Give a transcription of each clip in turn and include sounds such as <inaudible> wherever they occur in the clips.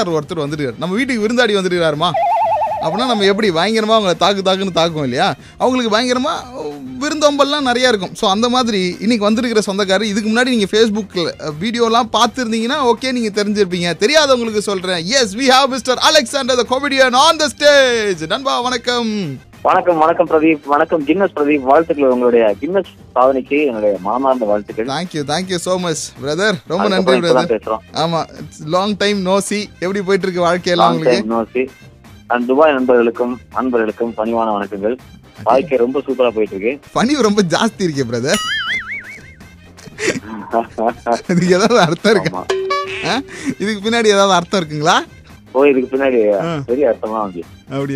சொந்தக்காரர் ஒருத்தர் வந்துருக்காரு. நம்ம வீட்டுக்கு விருந்தாடி வந்துருக்காருமா? அப்படின்னா நம்ம எப்படி பயங்கரமாக அவங்கள தாக்கு தாக்குன்னு தாக்கும் இல்லையா? அவங்களுக்கு பயங்கரமாக விருந்தோம்பல்லாம் நிறையா இருக்கும். ஸோ அந்த மாதிரி இன்னைக்கு வந்திருக்கிற சொந்தக்காரர் இதுக்கு முன்னாடி நீங்கள் ஃபேஸ்புக்கில் வீடியோலாம் பார்த்துருந்தீங்கன்னா ஓகே நீங்கள் தெரிஞ்சிருப்பீங்க. தெரியாதவங்களுக்கு சொல்கிறேன் as we have mister Alexander the comedian on the stage நண்பா வணக்கம். வணக்கம் வணக்கம் பிரதீப். வணக்கம் கின்னஸ் பிரதீப். வாழ்த்துக்கள் உங்களுடைய கின்னஸ் சாதனைக்கு என்னுடைய மாமார்ந்த வாழ்த்துக்கள். Thank you thank you so much brother ரொம்ப நன்றி பிரதர் பேசுறோம். ஆமாம் லாங் டைம் நோ சி எப்படி போயிட்டு இருக்கு வாழ்க்கையெல்லாம் Long உங்களுக்கு? time no see. And Dubai நண்பர்களுக்கும் அன்பர்களுக்கும் பணிவான வணக்கங்கள். வாழ்க்கை ரொம்ப சூப்பரா போயிட்டு இருக்கு பனி ரொம்ப ஜாஸ்தி இருக்கே பிரதர் <laughs> இதுக்கு ஏதாவது அர்த்தம் இருக்கா? ஆமா. இதுக்கு பின்னாடி ஏதாவது அர்த்தம் இருக்குங்களா? இதுக்கு பின்னாடி பெரிய அர்த்தமா வந்து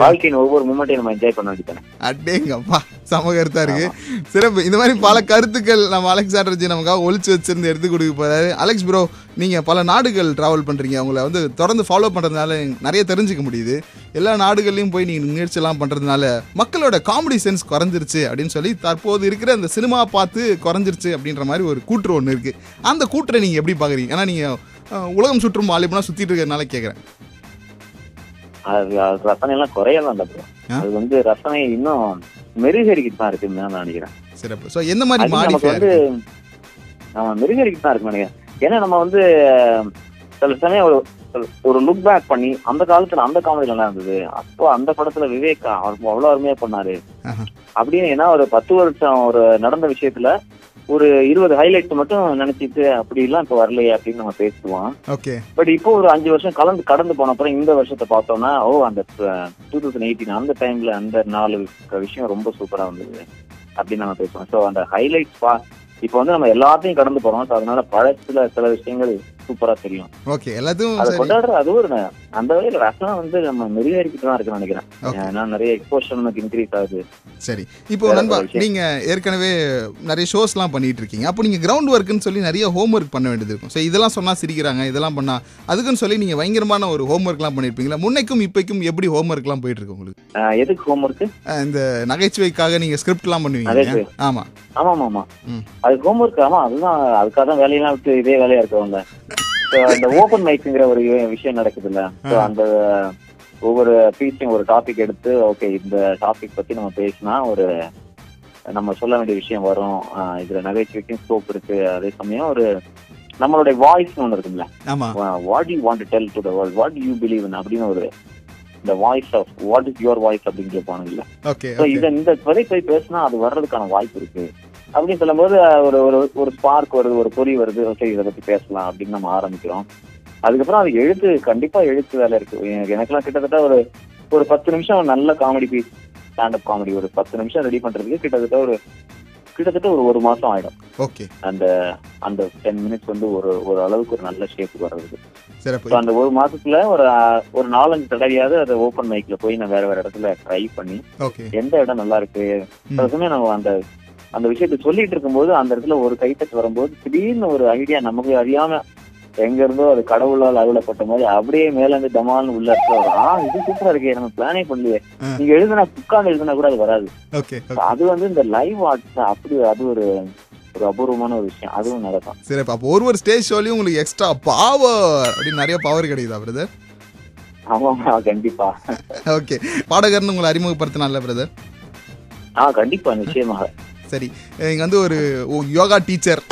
வாழ்க்கையின் ஒவ்வொரு மூமெண்ட்டையும் நம்ம என்ஜாய் பண்ண வேண்டியதானே அடேங்கப்பா செம கருத்தா இருக்கு. சிறப்பு. இந்த மாதிரி பல கருத்துக்கள் நம்ம அலெக்சாண்டர் ஜி நமக்காக ஒளிச்சு வச்சிருந்து எடுத்து கொடுக்க போறாரு. அலெக்ஸ் ப்ரோ நீங்க பல நாடுகள் டிராவல் பண்றீங்க. உங்களை வந்து தொடர்ந்து ஃபாலோ பண்றதுனால நிறைய தெரிஞ்சுக்க முடியுது. எல்லா நாடுகள்லயும் போய் நீங்க நிகழ்ச்சியெல்லாம் பண்றதுனால மக்களோட காமெடி சென்ஸ் குறைஞ்சிருச்சு அப்படின்னு சொல்லி தற்போது இருக்கிற அந்த சினிமா பார்த்து குறைஞ்சிருச்சு அப்படின்ற மாதிரி ஒரு கூற்று ஒன்று இருக்கு. அந்த கூற்றை நீங்க எப்படி பாக்குறீங்க ஏன்னா நீங்க உலகம் சுற்றும் வாலிபனா சுத்திட்டு இருக்கிறதுனால கேக்குறேன். அது ரசனை எல்லாம் குறையலாம். ஆ? அது வந்து ரசனை இன்னும் மெருகேறிக்கிட்டு தான் இருக்குன்னு நான் நினைக்கிறேன் சிறப்பு ஸோ எந்த மாதிரி அது நமக்கு வந்து நம்ம மெருகேறிக்கிட்டு தான் இருக்கு நினைக்கிறேன் ஏன்னா நம்ம வந்து சில சமயம் ஒரு ஒரு லுக் பேக் பண்ணி அந்த காலத்துல அந்த காமெடி நல்லா இருந்தது அப்போ அந்த படத்துல விவேக் அவர் அவ்வளவு அருமையா பண்ணாரு. அப்படின்னு ஏன்னா ஒரு பத்து வருஷம் ஒரு நடந்த விஷயத்துல ஒரு இருபது ஹைலைட் மட்டும் நினைச்சிட்டு அப்படி எல்லாம் இப்ப வரலையே அப்படின்னு நம்ம பேசுவோம் ஓகே. பட் இப்போ ஒரு அஞ்சு வருஷம் கலந்து கடந்து போன அப்புறம் இந்த வருஷத்தை பார்த்தோம்னா ஓ அந்த டூ தௌசண்ட் எயிட்டீன் அந்த டைம்ல அந்த நாலு விஷயம் ரொம்ப சூப்பரா வந்தது அப்படின்னு நம்ம பேசுவோம். ஸோ அந்த ஹைலைட்ஸ் பா இப்போ வந்து நம்ம எல்லாத்தையும் கடந்து போறோம். ஸோ அதனால பழசுல சில விஷயங்கள் சூப்பரா தெரியும். ஓகே எல்லாத்தையும் அதை கொண்டாடுற அது ஒரு அந்த வகையில ரசம் வந்து நம்ம மெருகேறிக்கிட்டு தான் நினைக்கிறேன். ஏன்னா நிறைய எக்ஸ்போஷர் நமக்கு இன்க்ரீஸ் ஆகுது. சரி. இப்போ நண்பா. நீங்க ஏற்கனவே நிறைய ஷோஸ்லாம் பண்ணிட்டு இருக்கீங்க. அப்போ நீங்க கிரவுண்ட் ஒர்க்குன்னு சொல்லி நிறைய ஹோம் ஒர்க் பண்ண வேண்டியது இருக்கும். ஸோ இதெல்லாம் சொன்னா சிரிக்கிறாங்க இதெல்லாம் பண்ணா அதுக்குன்னு சொல்லி நீங்க பயங்கரமான ஒரு ஹோம் ஒர்க்லாம் பண்ணிருப்பீங்களா? முன்னைக்கும் இப்பைக்கும் எப்படி ஹோம் ஒர்க்லாம் போயிட்டு இருக்கு உங்களுக்கு? எதுக்கு ஹோம் ஒர்க் இந்த நகைச்சுவைக்காக நீங்க ஸ்கிரிப்ட்லாம் பண்ணுவீங்க நகைச்சுவை. இல்லையா? ஆமா. ஆமா ஆமா. அது ஹோம் ஒர்க் ஆமா அதுதான் அதுக்காக தான் வேலையெல்லாம் விட்டு இதே வேலையா இருக்கவங்க. இந்த ஓபன் மைக்குங்கிற ஒரு விஷயம் நடக்குது இல்ல So, அந்த ஒவ்வொரு பீஸையும் ஒரு டாபிக் எடுத்து ஓகே இந்த டாபிக் பத்தி நம்ம பேசினா ஒரு நம்ம சொல்ல வேண்டிய விஷயம் வரும். இதுல நகைச்சுவைக்கும் ஸ்கோப் இருக்கு. அதே சமயம் ஒரு நம்மளுடைய வாய்ஸ் ஒன்று இருக்குல்ல what you want tell to the world what you believe in அப்படின்னு ஒரு இந்த voice of what is your voice அப்படின்னு கேட்பானுங்கல்ல So, இத இந்த துறை போய் பேசினா அது வர்றதுக்கான வாய்ப்பு இருக்கு. அப்படின்னு சொல்லும்போது ஒரு ஒரு ஒரு ஸ்பார்க் வருது ஒரு பொறி வருது ஓகே இதை பத்தி பேசலாம் அப்படின்னு நம்ம ஆரம்பிக்கிறோம். அதுக்கப்புறம் அது எழுத்து கண்டிப்பா எழுத்து வேலை இருக்கு. எனக்கு எனக்கெல்லாம் கிட்டத்தட்ட ஒரு ஒரு பத்து நிமிஷம் நல்ல காமெடி பீஸ் ஸ்டாண்டப் காமெடி ஒரு பத்து நிமிஷம் ரெடி பண்றதுக்கு கிட்டத்தட்ட ஒரு கிட்டத்தட்ட ஒரு ஒரு மாசம் ஆயிடும். ஓகே. அந்த அந்த டென் மினிட்ஸ் வந்து ஒரு ஒரு அளவுக்கு ஒரு நல்ல ஷேப்புக்கு வர்றதுக்கு. அந்த ஒரு மாசத்துல ஒரு ஒரு நாலஞ்சு தடவையாவது அதை ஓப்பன் மைக்ல போய் நான் வேற வேற இடத்துல ட்ரை பண்ணி எந்த இடம் நல்லா இருக்கு? ம். சில சமயம் நம்ம அந்த அந்த விஷயத்தை சொல்லிட்டு இருக்கும்போது அந்த இடத்துல ஒரு கைத்தட்டு வரும்போது திடீர்னு ஒரு ஐடியா நமக்கு அறியாம எங்க இருந்தோ அது கடவுளால் அருளப்பட்ட மாதிரி அப்படியே மேல இருந்து டமால்னு உள்ள வரும். ஆ இது சூப்பரா இருக்கே நம்ம பிளானே பண்ணலையே. நீங்க எழுதுனா உட்கார்ந்து எழுதுனா கூட அது வராது. அது வந்து இந்த லைவ் ஆர்ட்ஸ் அப்படி அது ஒரு ஒரு அபூர்வமான ஒரு விஷயம். அதுவும் நடக்கும். சிறப்பு. அப்போ ஒரு ஒரு ஸ்டேஜ் ஷோலையும் உங்களுக்கு எக்ஸ்ட்ரா பவர் அப்படின்னு நிறைய பவர் கிடைக்குதா பிரதர் ஆமா கண்டிப்பா. <laughs> ஓகே. பாடகர்னு உங்களை அறிமுகப்படுத்தினால பிரதர் ஆ கண்டிப்பா நிச்சயமாக. சரி இங்க வந்து ஒரு யோகா டீச்சர்.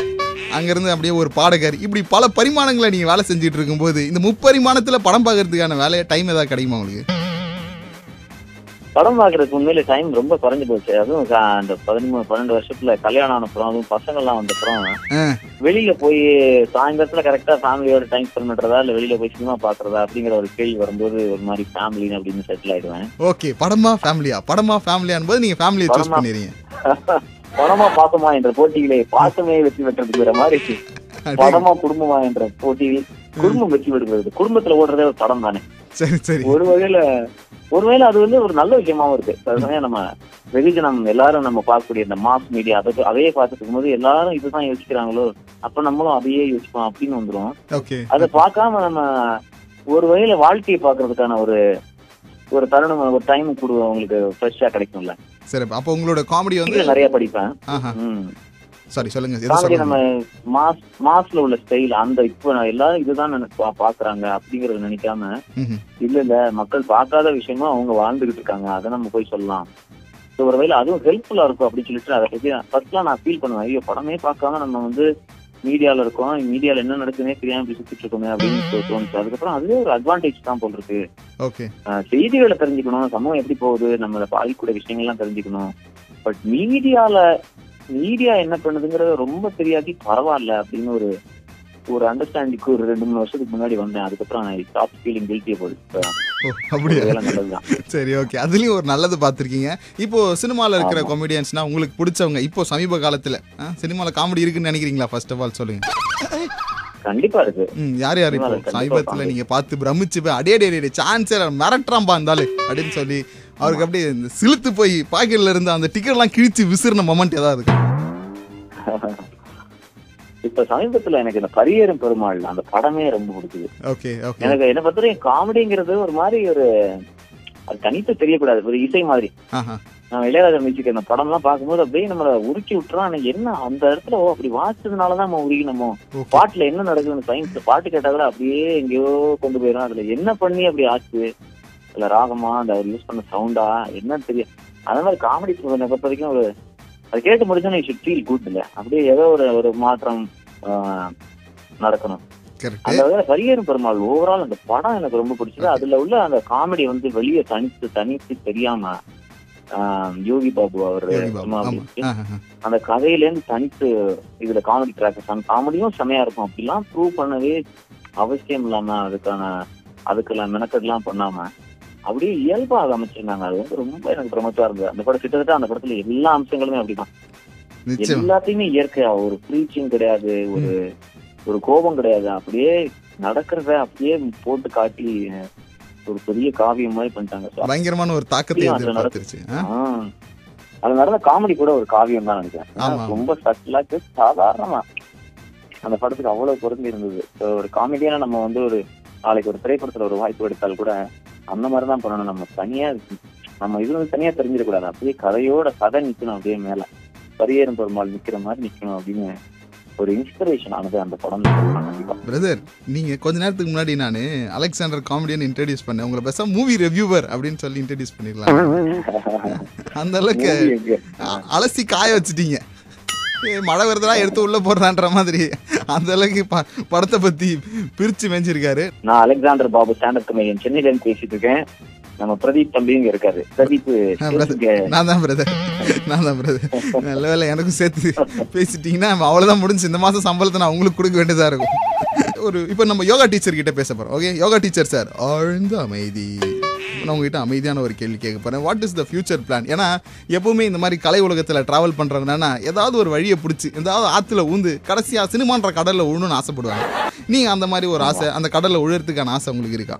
அங்கிருந்து அப்படியே ஒரு பாடகர். இப்படி பல பரிமாணங்களை நீங்க வேலை செஞ்சுட்டு இருக்கும்போது இந்த முப்பரிமாணத்துல படம் பார்க்கறதுக்கான வேலையை டைம் ஏதாவது கிடைக்குமா உங்களுக்கு? படம் பாக்குறதுக்கு உண்மையில டைம் ரொம்ப குறைஞ்சு போச்சு. அதுவும் அந்த பதிமூணு பன்னெண்டு வருஷத்துல கல்யாணம் ஆன அப்புறம் அதுவும் பசங்க எல்லாம் வந்த அப்புறம் ஆ. வெளியில போய் சாயந்தரத்துல கரெக்டா ஃபேமிலியோட டைம் ஸ்பெண்ட் பண்றதா இல்ல வெளியில போய் சினிமா பாக்குறதா அப்படிங்கிற ஒரு கேள்வி வரும்போது ஒரு மாதிரி ஃபேமிலி அப்படின்னு செட்டில் ஆயிடுவேன். ஓகே படமா ஃபேமிலியா படமா ஃபேமிலியான் போது நீங்க ஃபேமிலியை சூஸ். பண்ணிடுறீங்க. <laughs> படமா பாசமா என்ற போட்டியிலே பாசமே வெற்றி பெற்றதுங்கிற மாதிரி படமா குடும்பமா என்ற போட்டியில் குடும்பம் வெற்றி பெறுகிறது. குடும்பத்துல ஓடுறதே ஒரு படம் தானே. ஒரு வகையில ஒருவேளை அது வந்து ஒரு நல்ல விஷயமாவும் இருக்கு. சமயம் நம்ம வெகுஜனம் எல்லாரும் நம்ம பார்க்கக்கூடிய இந்த மாஸ் மீடியா அதை அதையே பார்த்துட்டு இருக்கும்போது எல்லாரும் இதுதான் யோசிக்கிறாங்களோ அப்ப நம்மளும் அதையே யோசிப்போம் அப்படின்னு வந்துரும். அதை பார்க்காம நம்ம ஒரு வகையில வாழ்க்கையை பார்க்கறதுக்கான ஒரு ஒரு தருணம் ஒரு டைம் கொடு உங்களுக்கு ஃப்ரெஷ்ஷா கிடைக்கும்ல. சரி அப்போ உங்களோட காமெடி வந்து நிறைய படிப்பேன். சாரி சொல்லுங்க. நம்ம மாஸ் மாஸ்ல உள்ள ஸ்டைல் அந்த இப்ப எல்லாரும் இதுதான் பாக்குறாங்க அப்படிங்கறத நினைக்காம. இல்ல இல்ல மக்கள் பார்க்காத விஷயமா அவங்க வாழ்ந்துகிட்டு இருக்காங்க. அதை நம்ம போய் சொல்லலாம். ஒருவேளை அதுவும் ஹெல்ப்ஃபுல்லா இருக்கும் அப்படின்னு சொல்லிட்டு அதை பத்தி ஃபர்ஸ்ட்லாம் நான் ஃபீல் பண்ணுவேன். ஐயோ படமே பார்க்காம நம்ம வந்து மீடியால இருக்கோம். மீடியால என்ன நடக்குதுன்னே தெரியாம இப்படி சுத்திட்டு இருக்கோமே அப்படின்னு தோணுச்சு. அதுக்கப்புறம் அதுவே ஒரு அட்வான்டேஜ் தான் போல் இருக்கு. செய்திகளை தெரிஞ்சுக்கணும். சமூகம் எப்படி போகுது? நம்ம பாதிக்கூடிய விஷயங்கள்லாம் தெரிஞ்சுக்கணும். பட் மீடியால மீடியா என்ன பண்ணுதுங்கிறத ரொம்ப தெரியாட்டி பரவாயில்ல அப்படின்னு ஒரு ஒரு அண்டர்ஸ்டாண்டிங்க்கு ஒரு ரெண்டு மூணு வருஷத்துக்கு முன்னாடி வந்தேன். அதுக்கப்புறம் நான் ஸ்டாப் ஃபீலிங் கில்ட்டி அப்படியா? சரி ஓகே அதுலயும் ஒரு நல்லது பார்த்திருக்கீங்க. இப்போ சினிமால இருக்கிற காமெடியன்ஸ்னா உங்களுக்கு பிடிச்சவங்க இப்போ சமீப காலத்துல சினிமால காமெடி இருக்குன்னு நினைக்கிறீங்களா ஃபர்ஸ்ட் ஆஃப் ஆல் சொல்லுங்க. கண்டிப்பா இருக்கு. யார் யார் இப்போ சமீபத்துல. நீங்க பார்த்து பிரமிச்சு போய் அடே அடே சான்ஸே மிரட்டுறாம்பா இருந்தாலும் அப்படின்னு சொல்லி அவருக்கு அப்படியே இந்த சிலுத்து போய் பாக்கெட்ல இருந்து அந்த டிக்கெட் எல்லாம் கிழிச்சு விசிறின மொமெண்ட் ஏதாவது இருக்கு? <laughs> இப்ப சமீபத்துல எனக்கு இந்த பரியேறும் பெருமாள் அந்த படமே ரொம்ப பிடிக்குது எனக்கு என்ன பொறுத்தவரைக்கும் காமெடிங்கிறது ஒரு மாதிரி ஒரு அது தனித்து தெரியக்கூடாது ஒரு இசை மாதிரி. நான் இளையராஜா மியூசிக் அந்த படம் எல்லாம் பார்க்கும்போது அப்படியே நம்மள உருக்கி விட்டுறோம் என்ன அந்த இடத்துல ஓ அப்படி வாசிச்சதுனாலதான் நம்ம உருகினமோ பாட்டுல என்ன நடக்குதுன்னு சயின்ஸ் பாட்டு கேட்டா கூட அப்படியே எங்கேயோ கொண்டு போயிடும் அதுல என்ன பண்ணி அப்படி ஆச்சு? இல்ல ராகமா அந்த யூஸ் பண்ண சவுண்டா என்னன்னு தெரியும் அந்த மாதிரி காமெடி பொறுத்த வரைக்கும் ஒரு அது கேட்டு முடிச்சோன்னா ஷுட் ஃபீல் குட் இல்ல அப்படியே ஏதோ ஒரு ஒரு மாற்றம் நடக்கணும். அந்த பரியேறும் பெருமாள் ஓவரால் அந்த படம் எனக்கு ரொம்ப பிடிச்சது. அதுல உள்ள அந்த காமெடி வந்து வெளியே தனித்து தனித்து தெரியாம ஆஹ், யோகி பாபு அவர். அந்த கதையில இருந்து தனித்து இதுல காமெடி ட்ராக் அந்த காமெடியும் செமையா இருக்கும். அப்படிலாம் ப்ரூவ் பண்ணவே அவசியம் இல்லாம அதுக்கான அதுக்கெல்லாம் மெனக்கெல்லாம் பண்ணாம அப்படியே இயல்பாக அமைச்சிருந்தாங்க. அது வந்து ரொம்ப எனக்கு பிரமத்தா இருந்தது. அந்த படம் கிட்டத்தட்ட அந்த படத்துல எல்லா அம்சங்களுமே அப்படிதான். எல்லாத்தையுமே இயற்கையா ஒரு ப்ரீச்சிங் கிடையாது ஒரு ஒரு கோபம் கிடையாது. அப்படியே நடக்கிறத அப்படியே போட்டு காட்டி ஒரு பெரிய காவியம் மாதிரி பண்ணிட்டாங்க. பயங்கரமான ஒரு தாக்கத்தை. அது நடந்த காமெடி கூட ஒரு காவியம் தான் நினைக்கிறேன். ரொம்ப சட்டிலா சாதாரணமா. அந்த படத்துக்கு அவ்வளவு பொருந்தி இருந்தது. ஒரு காமெடியான நம்ம வந்து ஒரு நாளைக்கு ஒரு திரைப்படத்துல ஒரு வாய்ப்பு எடுத்தால் கூட அந்த மாதிரி தான் பண்ணணும். நம்ம தனியா நம்ம இது வந்து தனியா தெரிஞ்சிடக்கூடாது. அப்படியே கதையோட கதை நிக்கணும் அப்படியே மேல. பரியேறும் பெருமாள் நிக்கிற மாதிரி நிக்கணும் அப்படின்னு ஒரு இன்ஸ்பிரேஷன் ஆனது அந்த படம் பிரதர் நீங்க கொஞ்ச நேரத்துக்கு முன்னாடி நான் அலெக்சாண்டர் காமெடியன் இன்ட்ரடியூஸ் பண்ணேன். உங்களை பெஸ்டா மூவி ரிவ்யூவர் அப்படின்னு சொல்லி இன்ட்ரடியூஸ் பண்ணிடலாம். <laughs> அந்த அளவுக்கு அலசி காய வச்சிட்டீங்க. மழை வருதா எடுத்து உள்ள போடுறான்ற மாதிரி. அந்த அளவுக்கு படத்தை பத்தி பிரிச்சு மேய்ஞ்சிருக்காரு நான் அலெக்சாண்டர் பாபு ஸ்டாண்டப் கமெடியன் சென்னையில இருந்து பேசிட்டு இருக்கேன். நம்ம பிரதீப் தம்பி இங்க இருக்காரு. பிரதீப் நான் தான் பிரதர் நான் தான் பிரதர் நல்ல வேலை எனக்கும் சேர்த்து பேசிட்டீங்கன்னா அவ்வளவுதான் முடிஞ்சு இந்த மாசம் சம்பளத்தை நான் உங்களுக்கு கொடுக்க வேண்டியதா இருக்கும். ஒரு இப்போ நம்ம யோகா டீச்சர் கிட்ட பேச போறோம். ஓகே யோகா டீச்சர் சார் ஆழ்ந்த அமைதி. நான் உங்ககிட்ட அமைதியான ஒரு கேள்வி கேட்க போறேன். What is the future plan ஏன்னா எப்பவுமே இந்த மாதிரி கலை உலகத்துல டிராவல் பண்றவங்கன்னா ஏதாவது ஒரு வழியை பிடிச்சி ஏதாவது ஆத்துல ஊந்து கடைசியா சினிமான்ற கடல்ல விழணும்னு ஆசைப்படுவாங்க. நீங்க அந்த மாதிரி ஒரு ஆசை அந்த கடல்ல விழுறதுக்கான ஆசை உங்களுக்கு இருக்கா?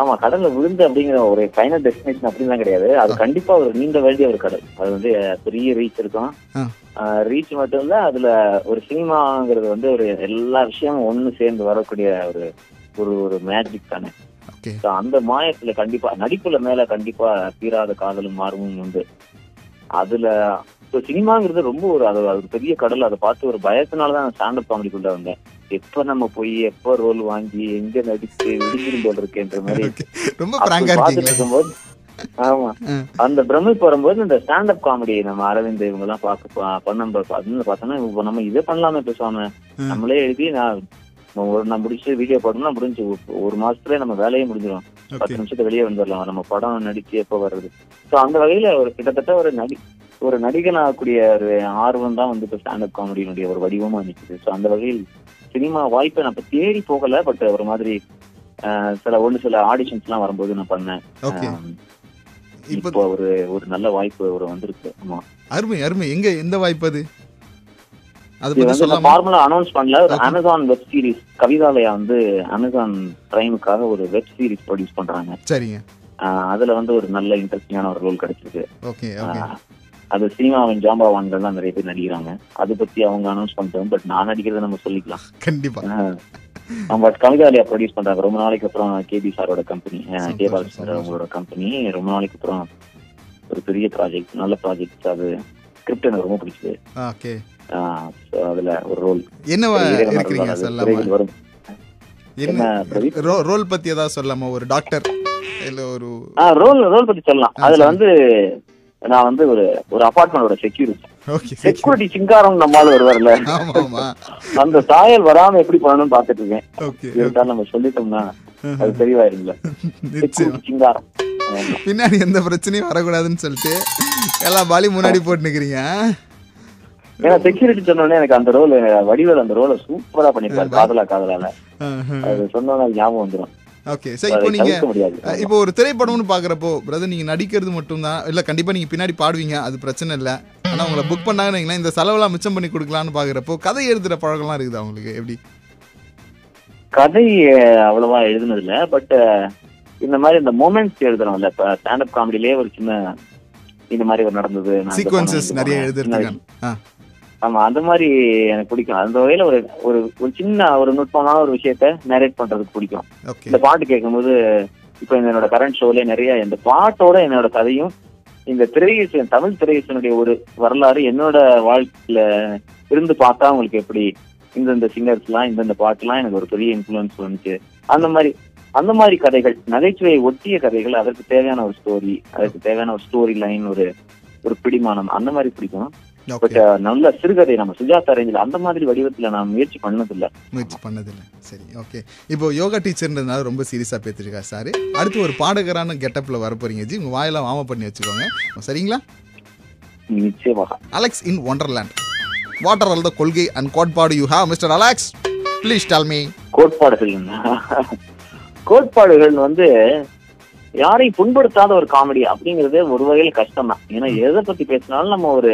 ஆமா கடல்ல விழுந்து அப்படிங்கிற ஒரு ஃபைனல் டெஸ்டினேஷன் அப்படிலாம் கிடையாது. அது கண்டிப்பா ஒரு நீண்ட வேண்டிய ஒரு கடல். அது வந்து பெரிய ரீச் இருக்கும். ரீச் மட்டும் இல்ல அதுல ஒரு சினிமாங்கிறது வந்து ஒரு எல்லா விஷயமும் ஒண்ணு சேர்ந்து வரக்கூடிய ஒரு ஒரு ஒரு மேஜிக் தானே. அந்த மாயத்துல கண்டிப்பா நடிப்புல மேல கண்டிப்பா தீராத காதலும் மார்பும் உண்டு. அதுல இப்போ சினிமாங்கிறது ரொம்ப ஒரு அது அது பெரிய கடல். அதை பார்த்து ஒரு பயத்தினாலதான் நான் ஸ்டாண்டப் காமெடிக்குள்ள வந்தேன். எப்ப நம்ம போய் எப்ப ரோல் வாங்கி எங்க நடிச்சு விடுஞ்சிரும் போல் இருக்கேன்ற மாதிரி. பார்த்துட்டு இருக்கும்போது ஆமா. அந்த பிரமிப்பு வரும்போது இந்த ஸ்டாண்டப் காமெடி நம்ம அரவிந்த் இவங்க எல்லாம் பார்க்க பா- பண்ண பார்த்தோம்னா இப்ப நம்ம இதை பண்ணலாமே பேசாம. நம்மளே எழுதி நான் ஒரு நான் முடிச்சு வீடியோ போட்டோம்னா முடிஞ்சு. ஒரு- மாசத்துல நம்ம வேலையே முடிஞ்சிடும் பத்து நிமிஷத்துல வெளியே வந்துடலாம். நம்ம படம் நடிச்சு எப்ப வர்றது? சோ அந்த வகையில ஒரு கிட்டத்தட்ட ஒரு நடி ஒரு நடிகன் ஆகக்கூடிய ஒரு ஆர்வம் தான் வந்து இப்ப ஸ்டாண்டப் காமெடியினுடைய ஒரு வடிவமா நிக்குது. சோ அந்த வகையில் சினிமா வாய்ப்பை நான் இப்ப தேடி போகல. பட் ஒரு மாதிரி சில ஒண்ணு சில ஆடிஷன்ஸ் எல்லாம் வரும்போது நான் பண்ணேன். இப்போ ஒரு ஒரு நல்ல வாய்ப்பு ஒரு வந்திருக்கு. ஆமா. அருமை அருமை. எங்க எந்த வாய்ப்பு அது? அது பத்தி சொல்லாமா ஃபார்முலா அனௌன்ஸ் பண்ணல. ஒரு. அமேசான் வெப் சீரிஸ் கவிதாலயா வந்து அமேசான் பிரைமுக்காக ஒரு வெப் சீரிஸ் ப்ரொடியூஸ் பண்றாங்க. சரிங்க. அதுல வந்து ஒரு நல்ல இன்ட்ரெஸ்டிங்கான ஒரு ரோல் கிடைச்சிருக்கு. ஓகே ஓகே அது சினிமாவின் ஜாம்பவான்கள் தான் நிறைய பேர் நடிக்கிறாங்க. அதை பத்தி அவங்க அனௌன்ஸ் பண்ணிட்டோம் பட் நான் நடிக்கிறத நம்ம சொல்லிக்கலாம். கண்டிப்பா. பட் கவிதாலயா ப்ரொடியூஸ் பண்றாங்க. ரொம்ப நாளைக்கு அப்புறம் கேபி சாரோட கம்பெனி கே பாலச்சந்திரன் சந்தோஷம். அவங்களோட கம்பெனி ரொம்ப நாளைக்கு அப்புறம் ஒரு பெரிய ப்ராஜெக்ட் நல்ல ப்ராஜெக்ட் அது ஸ்கிரிப்ட் எனக்கு ரொம்ப பிடிச்சது. அதுல ஒரு ரோல் என்னவா இருக்கிறீங்க சொல்லலாமா வரும். என்ன ரோல் பத்தி ஏதாவது சொல்லலாமா ஒரு டாக்டர் இல்ல ஒரு ரோல் ரோல் பத்தி சொல்லலாம். அதுல. வந்து நான் வந்து ஒரு ஒரு அபார்ட்மெண்டோட செக்யூரிட்டி செக்யூரிட்டி சிங்காரம் நம்மளால வருவார்ல. அந்த சாயல் வராம எப்படி பண்ணணும்னு பாத்துட்டு இருக்கேன். இருந்தாலும் நம்ம சொல்லிட்டோம்னா அது தெளிவாயிருங்களா சிங்காரம். பின்னாடி எந்த பிரச்சனையும் வரக்கூடாதுன்னு சொல்லிட்டு எல்லா பாலையும் முன்னாடி போட்டு நிக்கிறீங்க ஏன்னா செக்யூரிட்டி சொன்னோடனே எனக்கு அந்த ரோல் வடிவேல் அந்த ரோலை சூப்பரா பண்ணிருப்பாரு காதலா காதலால. அது சொன்னோன்னா ஞாபகம் வந்துடும் ஓகே சரி இப்போ நீங்க இப்போ ஒரு திரைப்படம்னு பாக்குறப்போ பிரதர் நீங்க நடிக்கிறது மட்டும்தான் இல்ல கண்டிப்பா நீங்க பின்னாடி பாடுவீங்க அது பிரச்சனை இல்ல. ஆனா உங்களை புக் பண்ணாங்கன்னு இந்த செலவெல்லாம் மிச்சம் பண்ணி கொடுக்கலாம்னு பாக்குறப்போ கதை எழுதுற பழக்கம்லாம் இருக்குது உங்களுக்கு? எப்படி? கதை அவ்வளவா எழுதுனது இல்ல பட் இந்த மாதிரி இந்த மூமெண்ட்ஸ் எழுதுறோம்ல இப்ப ஸ்டாண்டப் காமெடிலேயே ஒரு சின்ன இந்த மாதிரி ஒரு நடந்தது சீக்வன்சஸ் நிறைய ஆ. ஆமா அந்த மாதிரி எனக்கு பிடிக்கும். அந்த வகையில ஒரு ஒரு ஒரு சின்ன ஒரு நுட்பமான ஒரு விஷயத்த நரேட் பண்றதுக்கு பிடிக்கும். இந்த பாட்டு கேட்கும்போது இப்ப இந்த என்னோட கரண்ட் ஷோல நிறைய இந்த பாட்டோட என்னோட கதையும் இந்த திரையீசன் தமிழ் திரையீசனுடைய ஒரு வரலாறு என்னோட வாழ்க்கையில இருந்து பார்த்தா உங்களுக்கு எப்படி இந்தந்த சிங்கர்ஸ் எல்லாம் இந்தந்த பாட்டுலாம் எனக்கு ஒரு பெரிய இன்ஃபுளுன்ஸ் வந்துச்சு. அந்த மாதிரி அந்த மாதிரி கதைகள் நகைச்சுவையை ஒட்டிய கதைகள் அதற்கு தேவையான ஒரு ஸ்டோரி அதற்கு தேவையான ஒரு ஸ்டோரி லைன் ஒரு ஒரு பிடிமானம் அந்த மாதிரி பிடிக்கும். பட் நல்ல சிறுகதை நம்ம சுஜாதா ரேஞ்சில் அந்த மாதிரி வடிவத்துல நான் முயற்சி பண்ணதில்ல. முயற்சி பண்ணதில்லை. சரி ஓகே இப்போ யோகா டீச்சர்ன்றதுனால ரொம்ப சீரியஸாக பேத்திருக்கா சார் அடுத்து ஒரு பாடகரான கெட்டப்பில் வர போறீங்க ஜி. உங்கள் வாயெல்லாம் வாம பண்ணி வச்சுக்கோங்க. சரிங்களா? நிச்சயமாக. Alex in Wonderland what are all the கொள்கை அண்ட் கோட்பாடு you have mister Alex please tell me கோட்பாடுகள் கோட்பாடுகள் வந்து யாரையும் புண்படுத்தாத ஒரு காமெடி அப்படிங்கறதே ஒரு வகையில கஷ்டம் தான் ஏன்னா எதை பத்தி பேசினாலும் நம்ம ஒரு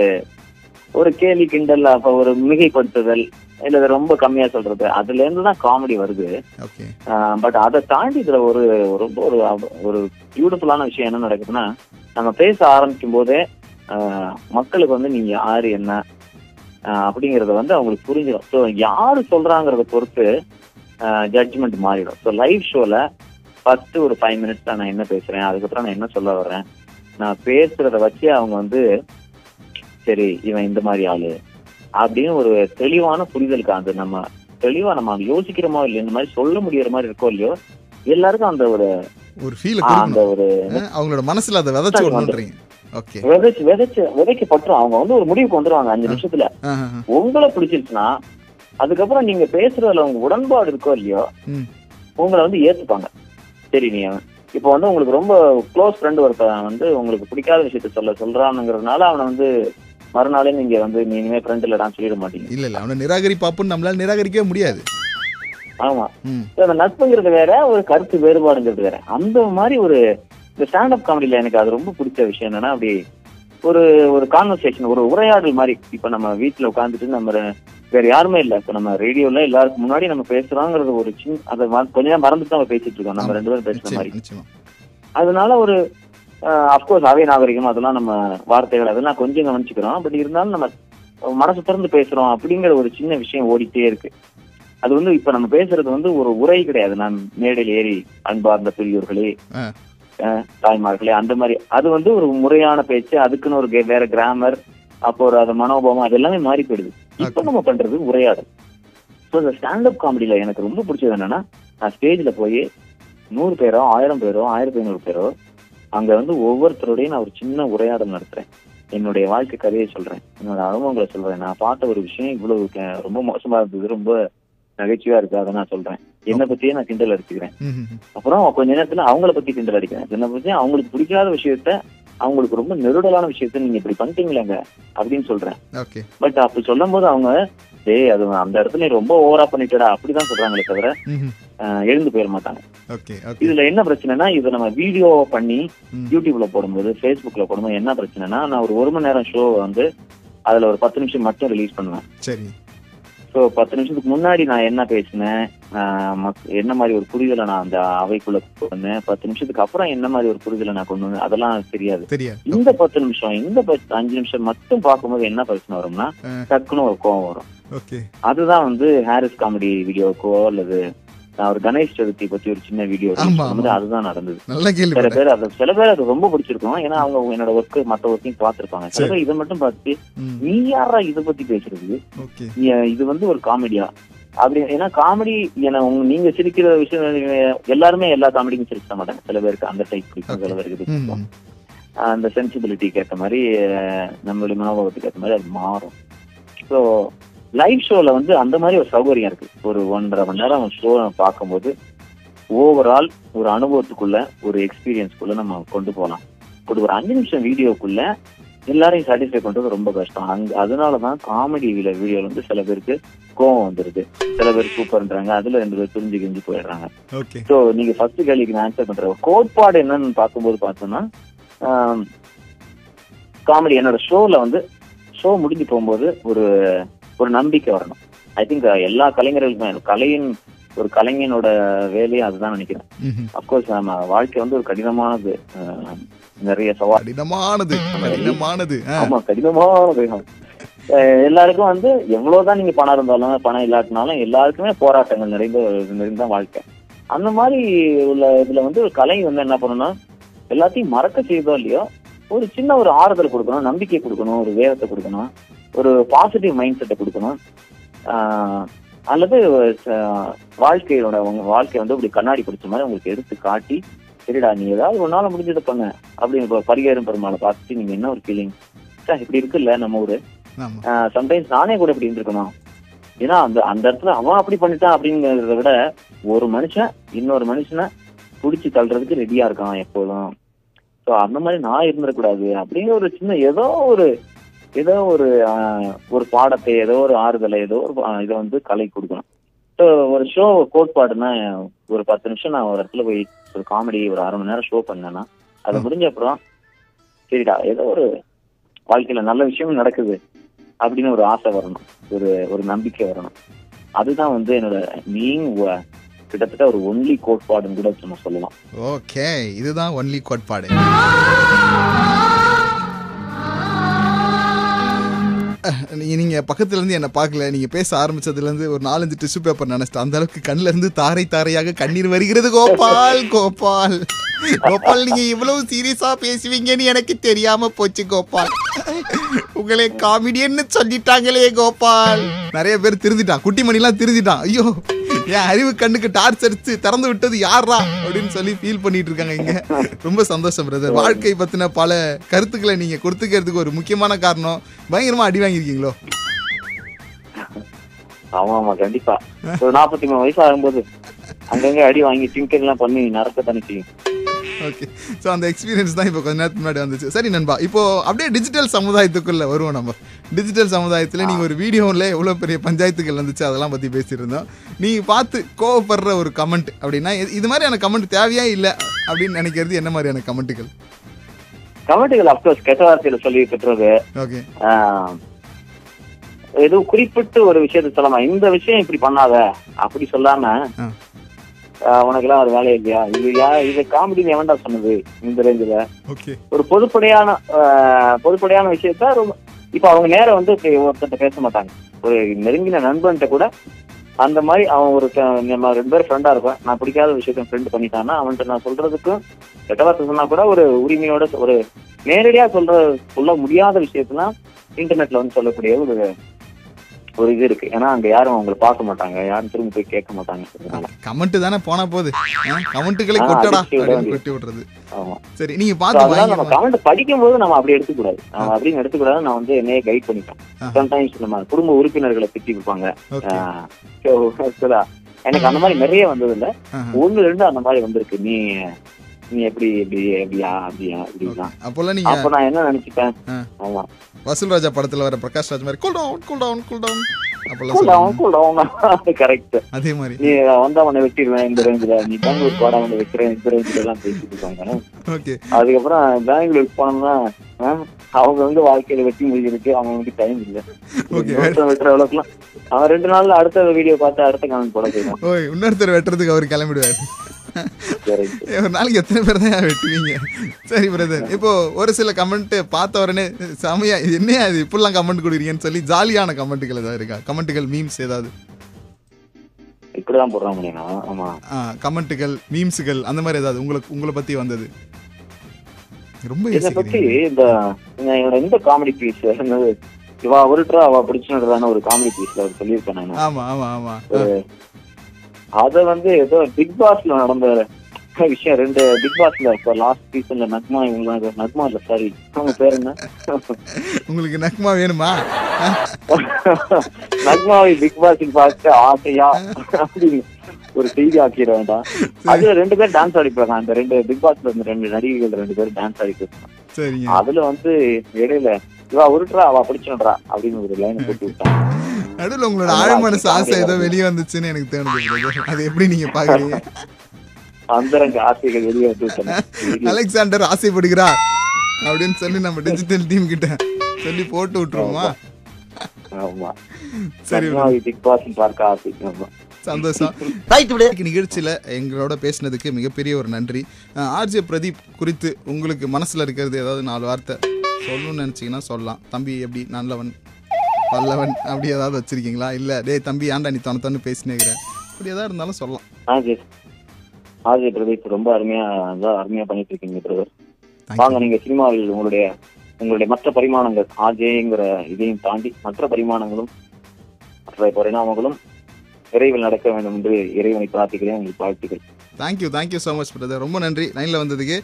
ஒரு கேலி கிண்டல் அப்ப ஒரு மிகைப்படுத்துதல் இல்ல இதை ரொம்ப கம்மியா சொல்றது அதுல இருந்து தான் காமெடி வருது. பட் அதை தாண்டி இதுல ஒரு ரொம்ப ஒரு ஒரு பியூட்டிஃபுல்லான விஷயம் என்ன நடக்குதுன்னா நம்ம பேச ஆரம்பிக்கும் போதே மக்களுக்கு வந்து நீங்க யாரு என்ன அப்படிங்கறத வந்து அவங்களுக்கு புரிஞ்சிடும். ஸோ யாரு சொல்றாங்கிறத பொறுத்து ஜட்ஜ்மெண்ட் மாறிடும். ஸோ லைவ் ஷோல ஃபர்ஸ்ட் ஒரு ஃபைவ் மினிட்ஸ் நான் என்ன பேசுறேன் அதுக்கப்புறம் நான் என்ன சொல்ல வர்றேன் நான் பேசுறத வச்சு அவங்க வந்து சரி இவன் இந்த மாதிரி ஆளு. அப்படின்னு ஒரு தெளிவான புரிதலுக்கு அந்த நம்ம தெளிவா நம்ம யோசிக்கிறோமோ இல்லையோ இந்த மாதிரி சொல்ல முடியற மாதிரி இருக்கோ இல்லையோ எல்லாருக்கும் அந்த ஒரு ஒரு ஃபீலை அந்த ஒரு அவங்களோட மனசுல அதை விதைச்சு ஓகே விதைச்சு விதைச்சு விதைக்கு பட்டுரும் அவங்க வந்து ஒரு முடிவுக்கு வந்துருவாங்க அஞ்சு நிமிஷத்துல. உங்களை பிடிச்சிருச்சுன்னா அதுக்கப்புறம் நீங்க பேசுறதுல உங்க உடன்பாடு இருக்கோ இல்லையோ. உங்களை வந்து ஏத்துப்பாங்க. சரி நீ இப்போ வந்து உங்களுக்கு ரொம்ப க்ளோஸ் ஃப்ரெண்ட் ஒருத்தன் வந்து உங்களுக்கு பிடிக்காத விஷயத்த சொல்ல சொல்றானுங்கிறதுனால அவனை வந்து மறுநாளே நீங்க வந்து நீ இனிமே ஃப்ரெண்ட் இல்லடான்னு சொல்லிட மாட்டீங்க. இல்ல இல்ல. அவனை நிராகரிப்பாப்புன்னு நம்மளால நிராகரிக்கவே முடியாது. ஆமா. அந்த நட்புங்கிறது வேற ஒரு கருத்து வேறுபாடுங்கிறது வேற. அந்த மாதிரி ஒரு இந்த ஸ்டாண்டப் காமெடியில எனக்கு அது ரொம்ப பிடிச்ச விஷயம் என்னன்னா அப்படி ஒரு ஒரு கான்வர்சேஷன் ஒரு உரையாடல் மாதிரி. இப்ப நம்ம வீட்டுல உட்காந்துட்டு நம்ம வேற யாருமே இல்ல. இப்ப நம்ம ரேடியோல எல்லாருக்கும் முன்னாடி நம்ம பேசுறோங்கிறது ஒரு சின்ன அதை கொஞ்ச நேரம் மறந்துட்டு நம்ம பேசிட்டு இருக்கோம். நம்ம ரெண்டு பேரும் பேசுற மாதிரி. அதனால ஒரு அப்கோர்ஸ் அவை நாகரிகம் அதெல்லாம் நம்ம வார்த்தைகள் அதெல்லாம் கொஞ்சம் கவனிச்சுக்கிறோம். பட் இருந்தாலும் நம்ம மனசு திறந்து பேசுறோம் அப்படிங்கிற ஒரு சின்ன விஷயம் ஓடிட்டே இருக்கு. அது வந்து இப்ப நம்ம பேசுறது வந்து ஒரு உரை கிடையாது. நான் மேடையில் ஏறி அன்பார்ந்த பெரியோர்களே தாய்மார்களே அந்த மாதிரி. அது வந்து ஒரு முறையான பேச்சு அதுக்குன்னு ஒரு வேற கிராமர் அப்போ ஒரு அது மனோபாவம் அது எல்லாமே மாறி போயிடுது இப்ப. நம்ம பண்றது உரையாடல். ஸோ இந்த ஸ்டாண்டப் காமெடியில எனக்கு ரொம்ப பிடிச்சது என்னன்னா நான் ஸ்டேஜ்ல போய் நூறு பேரோ ஆயிரம் பேரோ ஆயிரத்தி ஐநூறு பேரோ அங்க வந்து ஒவ்வொருத்தரோடையும் நான் ஒரு சின்ன உரையாடல் நடத்துறேன். என்னுடைய வாழ்க்கை கதையை சொல்றேன். என்னோட அனுபவங்களை சொல்றேன். நான் பார்த்த ஒரு விஷயம் இவ்வளவு ரொம்ப மோசமா இருந்தது. ரொம்ப நகைச்சுவையா இருக்கு அதை நான் சொல்றேன். என்னை பத்தியே நான் கிண்டல் அடிச்சுக்கிறேன். அப்புறம் கொஞ்ச நேரத்துல அவங்கள பத்தி கிண்டல் அடிக்கிறேன். என்னை பத்தி அவங்களுக்கு பிடிக்காத விஷயத்த அவங்களுக்கு ரொம்ப நெருடலான விஷயத்த நீங்க இப்படி பண்ணிட்டீங்களேங்க அப்படின்னு சொல்றேன். பட் அப்படி சொல்லும் போது அவங்க டேய் அது அந்த இடத்துல நீ ரொம்ப ஓவரா பண்ணிட்டடா. அப்படிதான் சொல்றாங்களே தவிர எழுந்து போயிட மாட்டாங்க. இதுல என்ன பிரச்சனைனா இதை நம்ம வீடியோ பண்ணி. யூடியூப்ல போடும்போது ஃபேஸ்புக்ல போடும்போது என்ன பிரச்சனைனா நான் ஒரு ஒரு மணி நேரம் ஷோ வந்து அதுல ஒரு பத்து நிமிஷம் மட்டும் ரிலீஸ் பண்ணுவேன். சரி. ஸோ பத்து நிமிஷத்துக்கு முன்னாடி நான் என்ன பேசினேன் என்ன மாதிரி ஒரு புரிதலை நான் அந்த அவைக்குள்ள கொண்டு வந்தேன் பத்து நிமிஷத்துக்கு அப்புறம் என்ன மாதிரி ஒரு புரிதலை நான் கொண்டு வந்தேன் அதெல்லாம் தெரியாது. இந்த பத்து நிமிஷம் இந்த பத்து அஞ்சு நிமிஷம் மட்டும் பார்க்கும்போது என்ன பிரச்சனை வரும்னா. டக்குன்னு ஒரு கோவம் வரும். அதுதான் வந்து ஹாரிஸ் காமெடி வீடியோக்கோ அல்லது நான் ஒரு கணேஷ் சதுர்த்தி பத்தி ஒரு சின்ன வீடியோ ஆமா. அதுதான் நடந்தது. சில பேர் அது சில பேர் அது ரொம்ப பிடிச்சிருக்கும். ஏன்னா அவங்க என்னோட ஒர்க் மத்த ஒர்க்கையும் பார்த்திருப்பாங்க. சில. பேர் இதை மட்டும் பார்த்துட்டு நீ யாரா இதை பத்தி பேசுறது? இது வந்து ஒரு காமெடியா அப்படி ஏன்னா காமெடி ஏன்னா நீங்க சிரிக்கிற விஷயம் எல்லாருமே எல்லா காமெடிக்கும் சிரிக்க மாட்டாங்க. சில பேருக்கு அந்த டைப் பிடிக்கும் சில பேருக்கு பிடிக்கும். அந்த சென்சிபிலிட்டிக்கு ஏற்ற மாதிரி நம்மளுடைய மனோபாவத்துக்கு ஏற்ற மாதிரி அது மாறும். ஸோ லைவ் ஷோல வந்து அந்த மாதிரி ஒரு சௌகரியம் இருக்கு. ஒரு ஒன்றரை மணி நேரம் ஷோ பார்க்கும்போது ஓவரால் ஒரு அனுபவத்துக்குள்ள ஒரு எக்ஸ்பீரியன்ஸ்க்குள்ள நம்ம கொண்டு போகலாம் ஒரு ஒரு அஞ்சு நிமிஷம் வீடியோக்குள்ள எல்லாரையும் சாட்டிஸ்ஃபை பண்றது ரொம்ப கஷ்டம். அங்க அதனாலதான் காமெடி வீடியோல வந்து சில பேருக்கு கோவம் வந்துருது. சில பேர் சூப்பர்ன்றாங்க அதுல ரெண்டு பேர் பிரிஞ்சு கிஞ்சி போயிடுறாங்க. ஸோ நீங்க ஃபர்ஸ்ட் கேள்விக்கு நான் ஆன்சர் பண்றேன். கோட்பாடு என்னன்னு பார்க்கும்போது பார்த்தோம்னா காமெடி என்னோட ஷோல வந்து ஷோ முடிஞ்சு போகும்போது ஒரு ஒரு நம்பிக்கை வரணும். ஐ திங்க் எல்லா கலைஞர்களுக்குமே கலையின் ஒரு கலைஞனோட வேலையை அதுதான் நினைக்கிறேன். அப்கோர்ஸ் நம்ம வாழ்க்கை வந்து ஒரு கடினமானது. நிறைய சவால். கடினமானது கடினமானது ஆமா கடினமானது. எல்லாருக்கும் வந்து எவ்வளவுதான் நீங்க பணம் இருந்தாலும் பணம் இல்லாட்டினாலும் எல்லாருக்குமே போராட்டங்கள் நிறைந்த நிறைந்த வாழ்க்கை. அந்த மாதிரி உள்ள இதுல வந்து ஒரு கலை வந்து என்ன பண்ணணும்னா எல்லாத்தையும் மறக்க செய்தோ இல்லையோ ஒரு சின்ன ஒரு ஆறுதல் கொடுக்கணும் நம்பிக்கை கொடுக்கணும் ஒரு வேகத்தை கொடுக்கணும். ஒரு பாசிட்டிவ் மைண்ட் செட்டை கொடுக்கணும் அல்லது வாழ்க்கையோட உங்க வாழ்க்கை வந்து இப்படி கண்ணாடி பிடிச்ச மாதிரி உங்களுக்கு எடுத்து காட்டி சரிடா நீ ஏதாவது ஒன்னால முடிஞ்சதை பண்ண அப்படின்னு இப்ப பரிகாரம் பெருமாளை பார்த்துட்டு நீங்க என்ன ஒரு ஃபீலிங் இப்படி இருக்குல்ல நம்ம ஊரு. சம்டைம்ஸ் நானே கூட இப்படி இருந்திருக்கணும். ஏன்னா அந்த அந்த இடத்துல அவன் அப்படி பண்ணிட்டான் அப்படிங்கறத விட ஒரு மனுஷன் இன்னொரு மனுஷனை புடிச்சு தள்ளுறதுக்கு ரெடியா இருக்கான் எப்போதும். ஸோ அந்த மாதிரி நான் இருந்துடக்கூடாது அப்படிங்கிற ஒரு சின்ன ஏதோ ஒரு ஏதோ ஒரு ஒரு பாடத்தை ஏதோ ஒரு ஆறுதலை ஏதோ ஒரு இதை வந்து கலை கொடுக்கணும். ஸோ ஒரு ஷோ கோட்பாடுனா ஒரு பத்து நிமிஷம் நான் ஒரு இடத்துல போய் ஒரு காமெடி ஒரு அரை மணி நேரம் ஷோ பண்ணேன்னா அது. முடிஞ்ச அப்புறம் சரிடா ஏதோ ஒரு வாழ்க்கையில நல்ல விஷயம் நடக்குது அப்படின்னு ஒரு ஆசை வரணும். ஒரு ஒரு நம்பிக்கை வரணும். அதுதான் வந்து என்னோட மீன் கிட்டத்தட்ட ஒரு ஒன்லி கோட்பாடுன்னு கூட நம்ம சொல்லலாம். ஓகே இதுதான் ஒன்லி கோட்பாடு நீங்கள் நீங்க என்னை பக்கத்துல இருந்து என்ன பார்க்கல. நீங்க பேச ஆரம்பித்ததுலேருந்து ஒரு நாலஞ்சு டிஷ்யூ பேப்பர் நினைச்சிட்டேன் அந்த அளவுக்கு கண்ணிலேருந்து தாரை தாரையாக கண்ணீர் வருகிறது கோபால் கோபால். கோபால் நீங்க இவ்வளவு சீரியஸா பேசுவீங்கன்னு எனக்கு தெரியாம போச்சு கோபால். உங்களே காமெடியன்னு சொல்லிட்டாங்களே கோபால். நிறைய பேர் திருந்திட்டான். குட்டிமணிலாம் திருந்திட்டான். ஐயோ. என் அறிவு கண்ணுக்கு டார்ச் அடிச்சு திறந்து விட்டது யாரா அப்படின்னு சொல்லி ஃபீல் பண்ணிட்டு இருக்காங்க இங்க. ரொம்ப சந்தோஷம் பிரதர் வாழ்க்கை பத்தின பல கருத்துக்களை நீங்க கொடுத்துக்கிறதுக்கு ஒரு முக்கியமான காரணம் பயங்கரமா அடி வாங்கியிருக்கீங்களோ? ஆமா ஆமா கண்டிப்பா. ஒரு நாற்பத்தி மூணு வயசு ஆகும்போது அங்கங்க அடி வாங்கி டிங்கர் எல்லாம் பண்ணி நடக்க தானே செய்யும் ஓகே ஸோ அந்த எக்ஸ்பீரியன்ஸ் தான் இப்போ கொஞ்ச நேரத்துக்கு முன்னாடி வந்துச்சு. சரி நண்பா இப்போ அப்படியே டிஜிட்டல் சமுதாயத்துக்குள்ள வருவோம் நம்ம. டிஜிட்டல் சமுதாயத்தில் நீங்கள் ஒரு வீடியோவில் எவ்வளோ பெரிய பஞ்சாயத்துகள் வந்துச்சு அதெல்லாம் பற்றி பேசியிருந்தோம். நீங்கள் பார்த்து கோவப்படுற ஒரு கமெண்ட் அப்படின்னா இது- மாதிரியான கமெண்ட் தேவையா இல்லை அப்படின்னு நினைக்கிறது என்ன மாதிரியான கமெண்ட்டுகள் கமெண்ட்டுகள் அப்கோர்ஸ் கெட்ட வார்த்தையில சொல்லி கட்டுறது ஓகே ஏதோ குறிப்பிட்டு ஒரு விஷயத்த சொல்லலாம். இந்த விஷயம் இப்படி பண்ணாத. அப்படி சொல்லாம உனக்கெல்லாம் ஒரு வேலை இல்லையா? இது யா இது காமெடி எவன்டா சொன்னது? இந்த ரேஞ்சில ஒரு பொதுப்படையான பொதுப்படையான விஷயத்த ரொம்ப இப்ப அவங்க நேரம் வந்து இப்படி ஒருத்தர்ட்ட பேச மாட்டாங்க. ஒரு நெருங்கின நண்பன்கிட்ட கூட அந்த மாதிரி அவன் ஒரு நம்ம ரெண்டு பேரும் ஃப்ரெண்டா இருப்பேன் நான் பிடிக்காத விஷயத்த ஃப்ரெண்ட் பண்ணிட்டான்னா அவன்கிட்ட நான் சொல்றதுக்கும் கெட்ட வார்த்தை சொன்னா கூட ஒரு உரிமையோட ஒரு நேரடியா சொல்ற சொல்ல முடியாத விஷயத்தெல்லாம் இன்டர்நெட்ல வந்து சொல்லக்கூடிய ஒரு ஒரு இது இருக்கு ஏன்னா அங்க யாரும் அவங்களை பார்க்க மாட்டாங்க யாரும் திரும்ப போய் கேட்க மாட்டாங்க. கமெண்ட் தானே போனா போகுது கமெண்ட்டுகளை கொட்டடா. கொட்டி விடுறது ஆமா சரி நீங்க அதனால நம்ம கமெண்ட் படிக்கும்போது நம்ம அப்படி எடுத்துக்கூடாது நம்ம அப்படின்னு எடுத்துக்கூடாது நான் வந்து என்னையே கைட் பண்ணிப்பேன் ஆ. சம்டைம்ஸ் நம்ம குடும்ப உறுப்பினர்களை திட்டி actually, எனக்கு அந்த மாதிரி நிறைய வந்தது இல்ல ஆஹா. ஒண்ணு ரெண்டு அந்த மாதிரி வந்திருக்கு நீ நீ எப்படி எப்படி எப்படியா அப்படியா அப்படின்னா அப்போல்லாம் நீங்க அப்ப நான் என்ன. ஆமா. வசூல் ராஜா படத்துல வர பிரகாஷ் ராஜ் மாதிரி cool down cool down cool down correct அதே மாதிரி. நீ வந்தா உன்னை வெட்டிடுவேன் இந்த ரேஞ்சில நீ பெங்களூர் போடா உன்னை வைக்கிறேன் இந்த ரேஞ்சில எல்லாம் பேசிட்டு இருக்காங்க ஓகே அதுக்கப்புறம் பெங்களூருக்கு போனோம்னா அவங்க வந்து வாழ்க்கையில வெட்டி முடிஞ்சிருக்கு அவங்க வந்து டைம் இல்ல. <laughs> வெட்டுற அளவுக்குலாம் அவன் ரெண்டு நாள்ல அடுத்த வீடியோ பார்த்து அடுத்த கமெண்ட் போட போயிடும் இன்னொருத்தர் வெட்டுறதுக்கு அவர் கிளம்பிடுவார். ஒரு நாளைக்கு எத்தனை பேர் தான் வெட்டுவீங்க? சரி பிரதர் இப்போ ஒரு சில கமெண்ட் பார்த்த உடனே செமையா இது என்னையா இது? இப்படிலாம் கமெண்ட் கொடுக்குறீங்கன்னு சொல்லி ஜாலியான கமெண்ட்டுகள் ஏதாவது இருக்கா? கமெண்ட்டுகள் மீம்ஸ் ஏதாவது? இப்படி அப்படிதான் போடுறாங்க நீங்க ஆமா. கமெண்ட்டுகள் மீம்ஸுகள் அந்த மாதிரி ஏதாவது உங்களுக்கு உங்களை பத்தி வந்தது? ரொம்ப இதை பத்தி இந்த இந்த காமெடி பீஸ் இவா உருட்டுறா அவ பிடிச்சுன்றதான ஒரு காமெடி பீஸ்ல அவர் சொல்லியிருப்பேன் நான். ஆமா ஆமா ஆமா. அத வந்து ஏதோ பிக் பாஸ்ல நடந்த விஷயம். ரெண்டு பிக் பாஸ்ல இப்ப லாஸ்ட் சீசன்ல நக்மா இவங்க நக்மா இல்ல சாரி அவங்க பேர் என்ன? உங்களுக்கு நக்மா வேணுமா? நக்மாவை பிக் பாஸில் பார்த்து ஆசையா அப்படின்னு ஒரு செய்தி ஆக்கிட வேண்டாம். அதுல ரெண்டு பேர் டான்ஸ் ஆடிப்பாங்க. அந்த ரெண்டு பிக் பாஸ்ல இருந்த ரெண்டு நடிகைகள் ரெண்டு பேரும் டான்ஸ் சரிங்க. அதுல வந்து இடையில இவா உருட்டுறா அவ பிடிச்சுன்றா அப்படின்னு ஒரு லைன் போட்டு விட்டான் நடுவுல உங்களோட ஆழ்மனசு ஆசை ஏதோ வெளியே வந்துச்சுன்னு எனக்கு தோணுது. அது எப்படி நீங்க பாக்குறீங்க? அந்தரங்க ஆசைகள் வெளியே வந்து <laughs> அலெக்சாண்டர் ஆசைப்படுகிறார் அப்படின்னு சொல்லி நம்ம டிஜிட்டல் டீம் கிட்ட சொல்லி போட்டு விட்டுருவோமா? ஆமா. சரி பிக் பாஸ் பார்க்க ஆசை. ஆமா. சந்தோஷம். <laughs> நிகழ்ச்சியில எங்களோட பேசினதுக்கு மிகப்பெரிய ஒரு நன்றி. ஆர்ஜே பிரதீப் குறித்து உங்களுக்கு மனசுல இருக்கிறது ஏதாவது நாலு வார்த்தை சொல்லணும்னு நினைச்சீங்கன்னா சொல்லலாம். தம்பி எப்படி? நல்லவன். பல்லவன் அப்படி ஏதாவது வச்சிருக்கீங்களா? இல்ல டேய் தம்பி ஏன்டா நீ தன தன்னு பேசினேங்கிற? அப்படி ஏதாவது இருந்தாலும் சொல்லலாம். ஆஜய் ஆஜய் பிரதீப் ரொம்ப அருமையா அருமையா பண்ணிட்டு இருக்கீங்க பிரதர் வாங்க நீங்க சினிமாவில் உங்களுடைய உங்களுடைய மற்ற பரிமாணங்கள் ஆஜேங்கிற இதையும் தாண்டி மற்ற பரிமாணங்களும் மற்ற பரிணாமங்களும் விரைவில் நடக்க வேண்டும் என்று இறைவனை பிரார்த்திக்கிறேன் உங்களுக்கு வாழ்த்துக்கள். Thank you thank you so much brother ரொம்ப நன்றி. லைன்ல வந்ததுக்கு